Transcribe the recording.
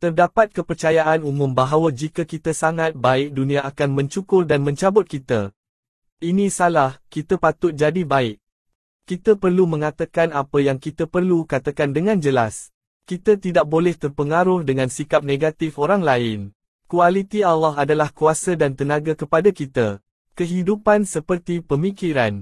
Terdapat kepercayaan umum bahawa jika kita sangat baik dunia akan mencukur dan mencabut kita. Ini salah, kita patut jadi baik. Kita perlu mengatakan apa yang kita perlu katakan dengan jelas. Kita tidak boleh terpengaruh dengan sikap negatif orang lain. Kualiti Allah adalah kuasa dan tenaga kepada kita. Kehidupan seperti pemikiran.